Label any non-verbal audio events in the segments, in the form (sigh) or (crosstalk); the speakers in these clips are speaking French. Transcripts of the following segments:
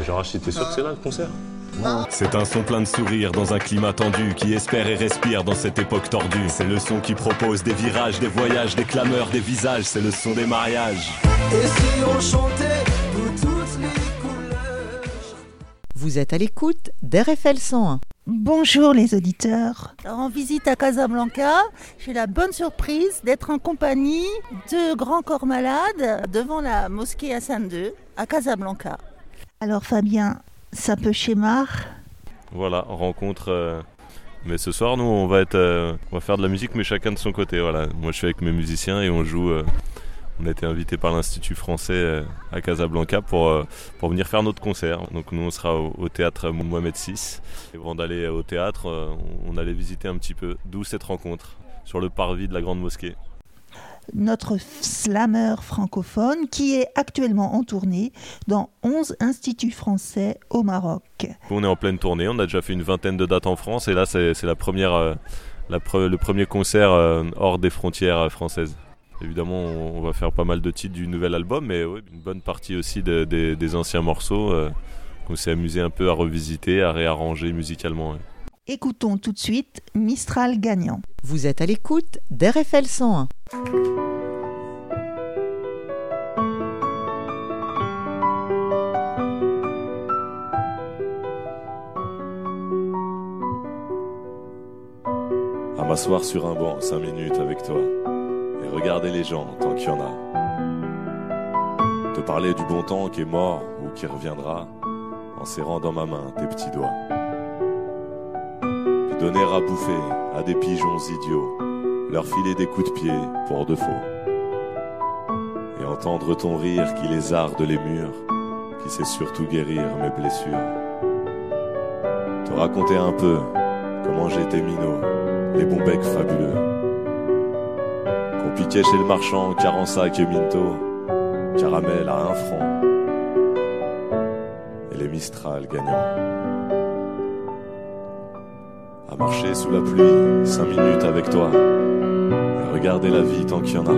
Ah, t'es sûr que c'est là le concert C'est un son plein de sourires dans un climat tendu qui espère et respire dans cette époque tordue. C'est le son qui propose des virages, des voyages, des clameurs, des visages. C'est le son des mariages. Et si on chantait pour toutes les couleurs? Vous êtes à l'écoute d'RFL 101. Bonjour les auditeurs. En visite à Casablanca, j'ai la bonne surprise d'être en compagnie de Grand Corps Malade devant la mosquée Hassan II à Casablanca. Alors Fabien, ça peut schémar Voilà, rencontre. euh, Mais ce soir, nous, on va être, euh, on va faire de la musique, mais chacun de son côté. Voilà, moi, je suis avec mes musiciens et on joue. euh, On a été invité par l'Institut français à Casablanca pour, venir faire notre concert. Donc nous, on sera au, théâtre Mohamed VI. Et avant d'aller au théâtre, on allait visiter un petit peu d'où cette rencontre sur le parvis de la grande mosquée. Notre slammer francophone qui est actuellement en tournée dans 11 instituts français au Maroc. On est en pleine tournée, on a déjà fait une vingtaine de dates en France et là c'est la première, euh, le premier concert euh, hors des frontières euh, françaises. Évidemment, on, va faire pas mal de titres du nouvel album, mais une bonne partie aussi de- des- anciens morceaux euh, qu'on s'est amusé un peu à revisiter, à réarranger musicalement. Écoutons tout de suite Mistral gagnant. Vous êtes à l'écoute d'RFL 101. À m'asseoir sur un banc, cinq minutes avec toi, et regarder les gens tant qu'il y en a. Te parler du bon temps qui est mort ou qui reviendra, en serrant dans ma main tes petits doigts. Donner à bouffer à des pigeons idiots, leur filer des coups de pied pour de faux. Et entendre ton rire qui les arde les murs, qui sait surtout guérir mes blessures. Te raconter un peu comment j'étais minot, les bons becs fabuleux. Qu'on piquait chez le marchand, carensac et minto, caramel à un franc. Et les Mistral gagnants. À marcher sous la pluie, cinq minutes avec toi, et regarder la vie tant qu'il y en a.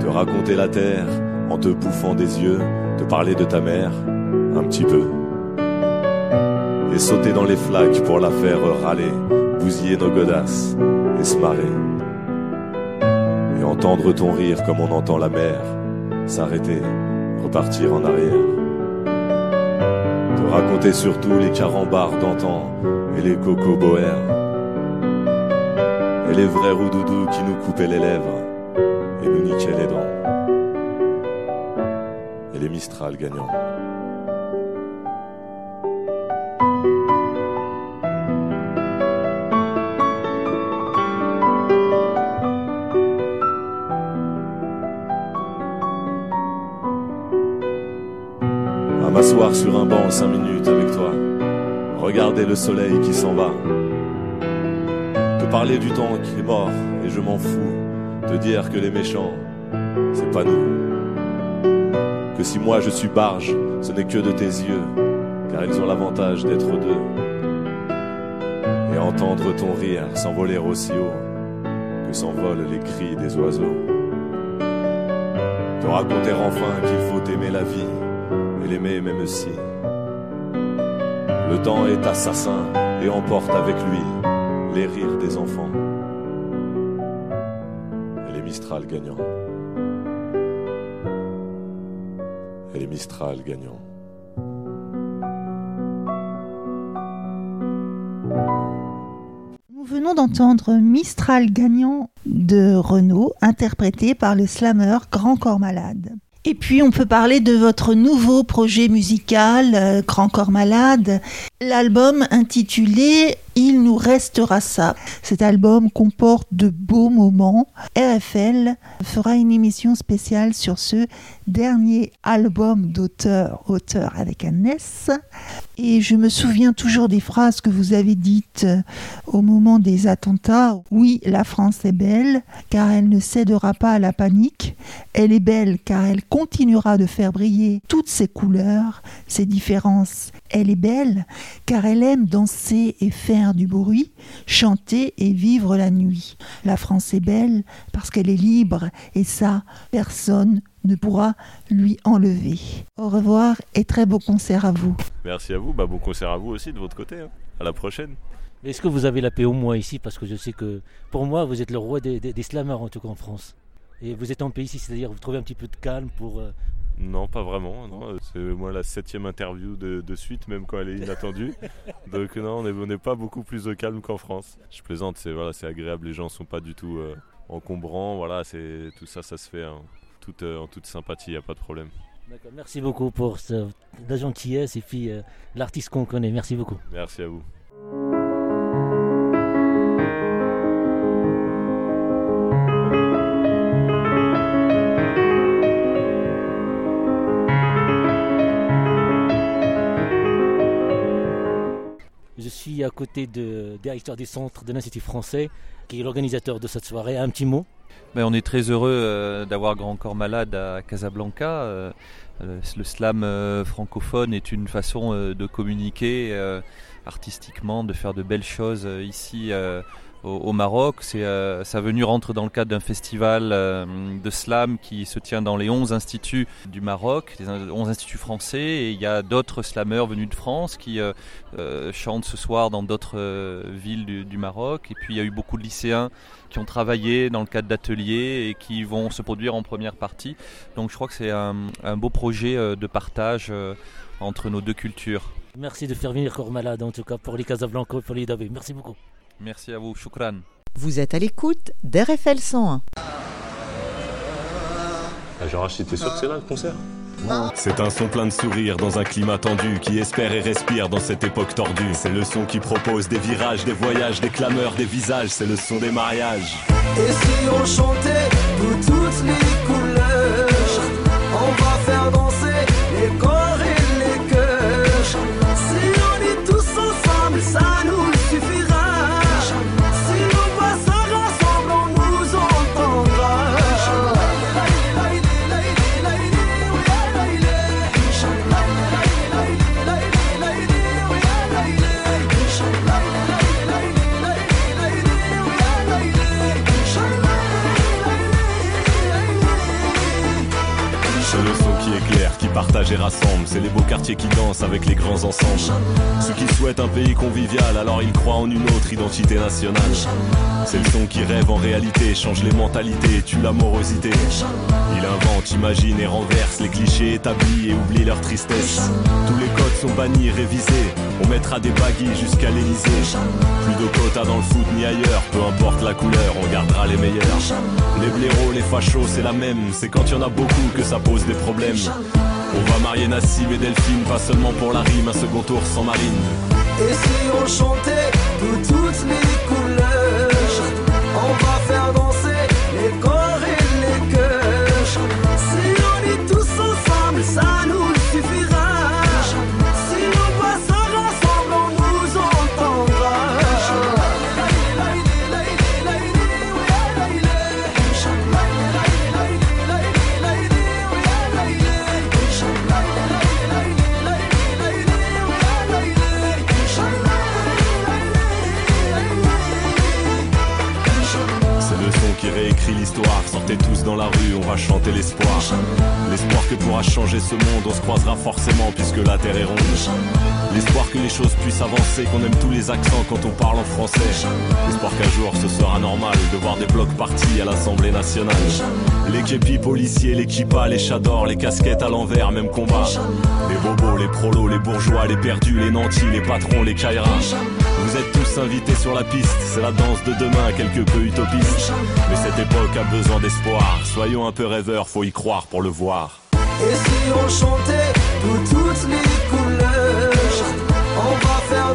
Te raconter la terre en te bouffant des yeux, te parler de ta mère, un petit peu et sauter dans les flaques pour la faire râler, bousiller nos godasses et se marrer. Et entendre ton rire comme on entend la mer, s'arrêter, repartir en arrière. Te raconter surtout les carambars d'antan et les cocos boers. Et les vrais roudoudous qui nous coupaient les lèvres et nous niquaient les dents. Et les Mistral gagnants. M'asseoir sur un banc cinq minutes avec toi, regarder le soleil qui s'en va, te parler du temps qui est mort et je m'en fous, te dire que les méchants, c'est pas nous, que si moi je suis barge, ce n'est que de tes yeux, car ils ont l'avantage d'être deux, et entendre ton rire s'envoler aussi haut que s'envolent les cris des oiseaux. Te raconter enfin qu'il faut aimer la vie et l'aimer même si le temps est assassin et emporte avec lui les rires des enfants et les Mistral gagnants. Et les Mistral gagnants. Nous venons d'entendre Mistral gagnant de Renault, interprété par le slammer Grand Corps Malade. Et puis on peut parler de votre nouveau projet musical, euh, Grand Corps Malade, l'album intitulé Il nous restera ça. Cet album comporte de beaux moments. RFL fera une émission spéciale sur ce dernier album d'auteur, auteur avec un S. Et je me souviens toujours des phrases que vous avez dites euh, au moment des attentats. Oui, la France est belle, car elle ne cédera pas à la panique. Elle est belle, car elle continuera de faire briller toutes ses couleurs, ses différences elle est belle, car elle aime danser et faire du bruit, chanter et vivre la nuit. La France est belle parce qu'elle est libre, et ça, personne ne pourra lui enlever. Au revoir et très beau concert à vous. Merci à vous, bah, bon concert à vous aussi de votre côté. hein. À la prochaine. Est-ce que vous avez la paix au moins ici? Parce que je sais que pour moi, vous êtes le roi des, des, en tout cas en France. Et vous êtes en paix ici, c'est-à-dire vous trouvez un petit peu de calme pour. Non, pas vraiment. non. C'est moi la septième interview de, de suite, même quand elle est inattendue. (laughs) Donc non, on n'est pas beaucoup plus au calme qu'en France. Je plaisante, c'est voilà, c'est agréable. Les gens sont pas du tout euh, encombrants. Voilà, c'est tout ça, ça se fait en toute, euh, en toute sympathie. Il y a pas de problème. D'accord, Merci beaucoup pour ce- la gentillesse et puis euh, l'artiste qu'on connaît. Merci beaucoup. Merci à vous. À côté de directeur du centre de l'Institut français, qui est l'organisateur de cette soirée. Un petit mot? Ben, on est très heureux euh, d'avoir Grand Corps Malade à Casablanca. Euh, euh, le slam francophone est une façon de communiquer artistiquement, de faire de belles choses ici au, Maroc. Euh, sa venue rentre dans le cadre d'un festival euh, de slam qui se tient dans les 11 instituts du Maroc, les 11 instituts français. Et il y a d'autres slameurs venus de France qui euh, chantent ce soir dans d'autres villes du, Maroc. Et puis il y a eu beaucoup de lycéens qui ont travaillé dans le cadre d'ateliers et qui vont se produire en première partie. Donc je crois que c'est un, beau projet de partage entre nos deux cultures. Merci de faire venir Corps Malade, en tout cas pour les Casablanca et pour les Dabé. Merci beaucoup. Merci à vous, Shukran. Vous êtes à l'écoute d'RFL 101. Ah, Genre, t'es sûr que c'est là le concert C'est un son plein de sourires dans un climat tendu qui espère et respire dans cette époque tordue. C'est le son qui propose des virages, des voyages, des clameurs, des visages. C'est le son des mariages. Et si on chantait de toutes les couleurs et rassemble. C'est les beaux quartiers qui dansent avec les grands ensembles. Ceux qui souhaitent un pays convivial, alors ils croient en une autre identité nationale. C'est le son qui rêve en réalité, change les mentalités, tue l'amorosité. Il invente, imagine et renverse les clichés établis et oublie leur tristesse. Tous les codes sont bannis, révisés. On mettra des baguilles jusqu'à l'Elysée. Plus de quotas dans le foot ni ailleurs, peu importe la couleur, on gardera les meilleurs. Les blaireaux, les fachos, c'est la même. C'est quand y en a beaucoup que ça pose des problèmes. On va marier Nassim et Delphine, pas seulement pour la rime, un second tour sans marine. Et si on chantait de toutes les couleurs On va faire danser réécrit l'histoire. Sortez tous dans la rue, on va chanter l'espoir. L'espoir que pourra changer ce monde, on se croisera forcément puisque la terre est ronde. L'espoir que les choses puissent avancer, qu'on aime tous les accents quand on parle en français. L'espoir qu'un jour ce sera normal de voir des blocs partis à l'Assemblée nationale. Les képis policiers, les kippas, les chadors, les casquettes à l'envers, même combat. Les bobos, les prolos, les bourgeois, les perdus, les nantis, les patrons, les kairas. Vous êtes tous invités sur la piste, c'est la danse de demain, quelque peu utopiste. Mais cette époque a besoin d'espoir, soyons un peu rêveurs, faut y croire pour le voir. Et si on chantait toutes les couleurs On va faire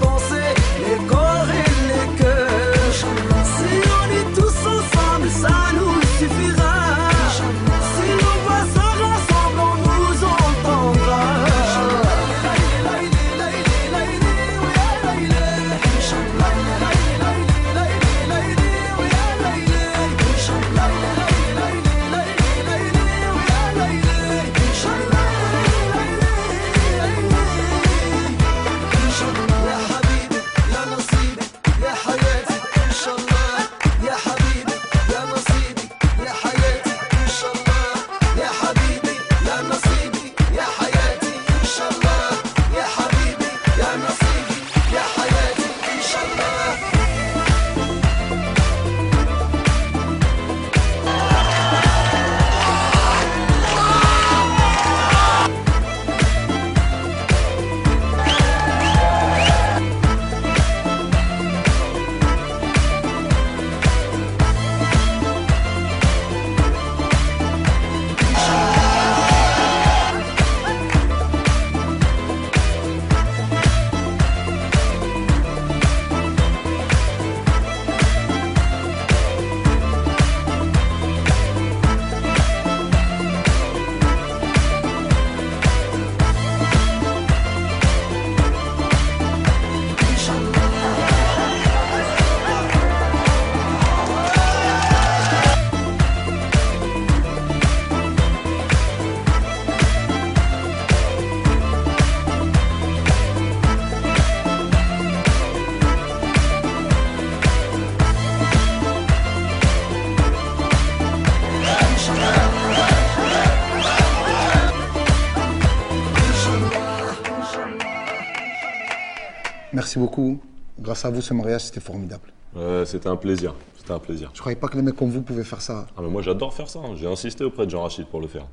Merci beaucoup. Grâce à vous, ce mariage, c'était formidable. Ouais, c'était un plaisir. C'était un plaisir. Je croyais pas que les mecs comme vous pouvaient faire ça. Ah, mais moi, j'adore faire ça. hein. J'ai insisté auprès de Jean Rachid pour le faire.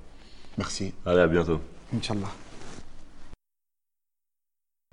Merci. Allez, à bientôt. Inch'Allah.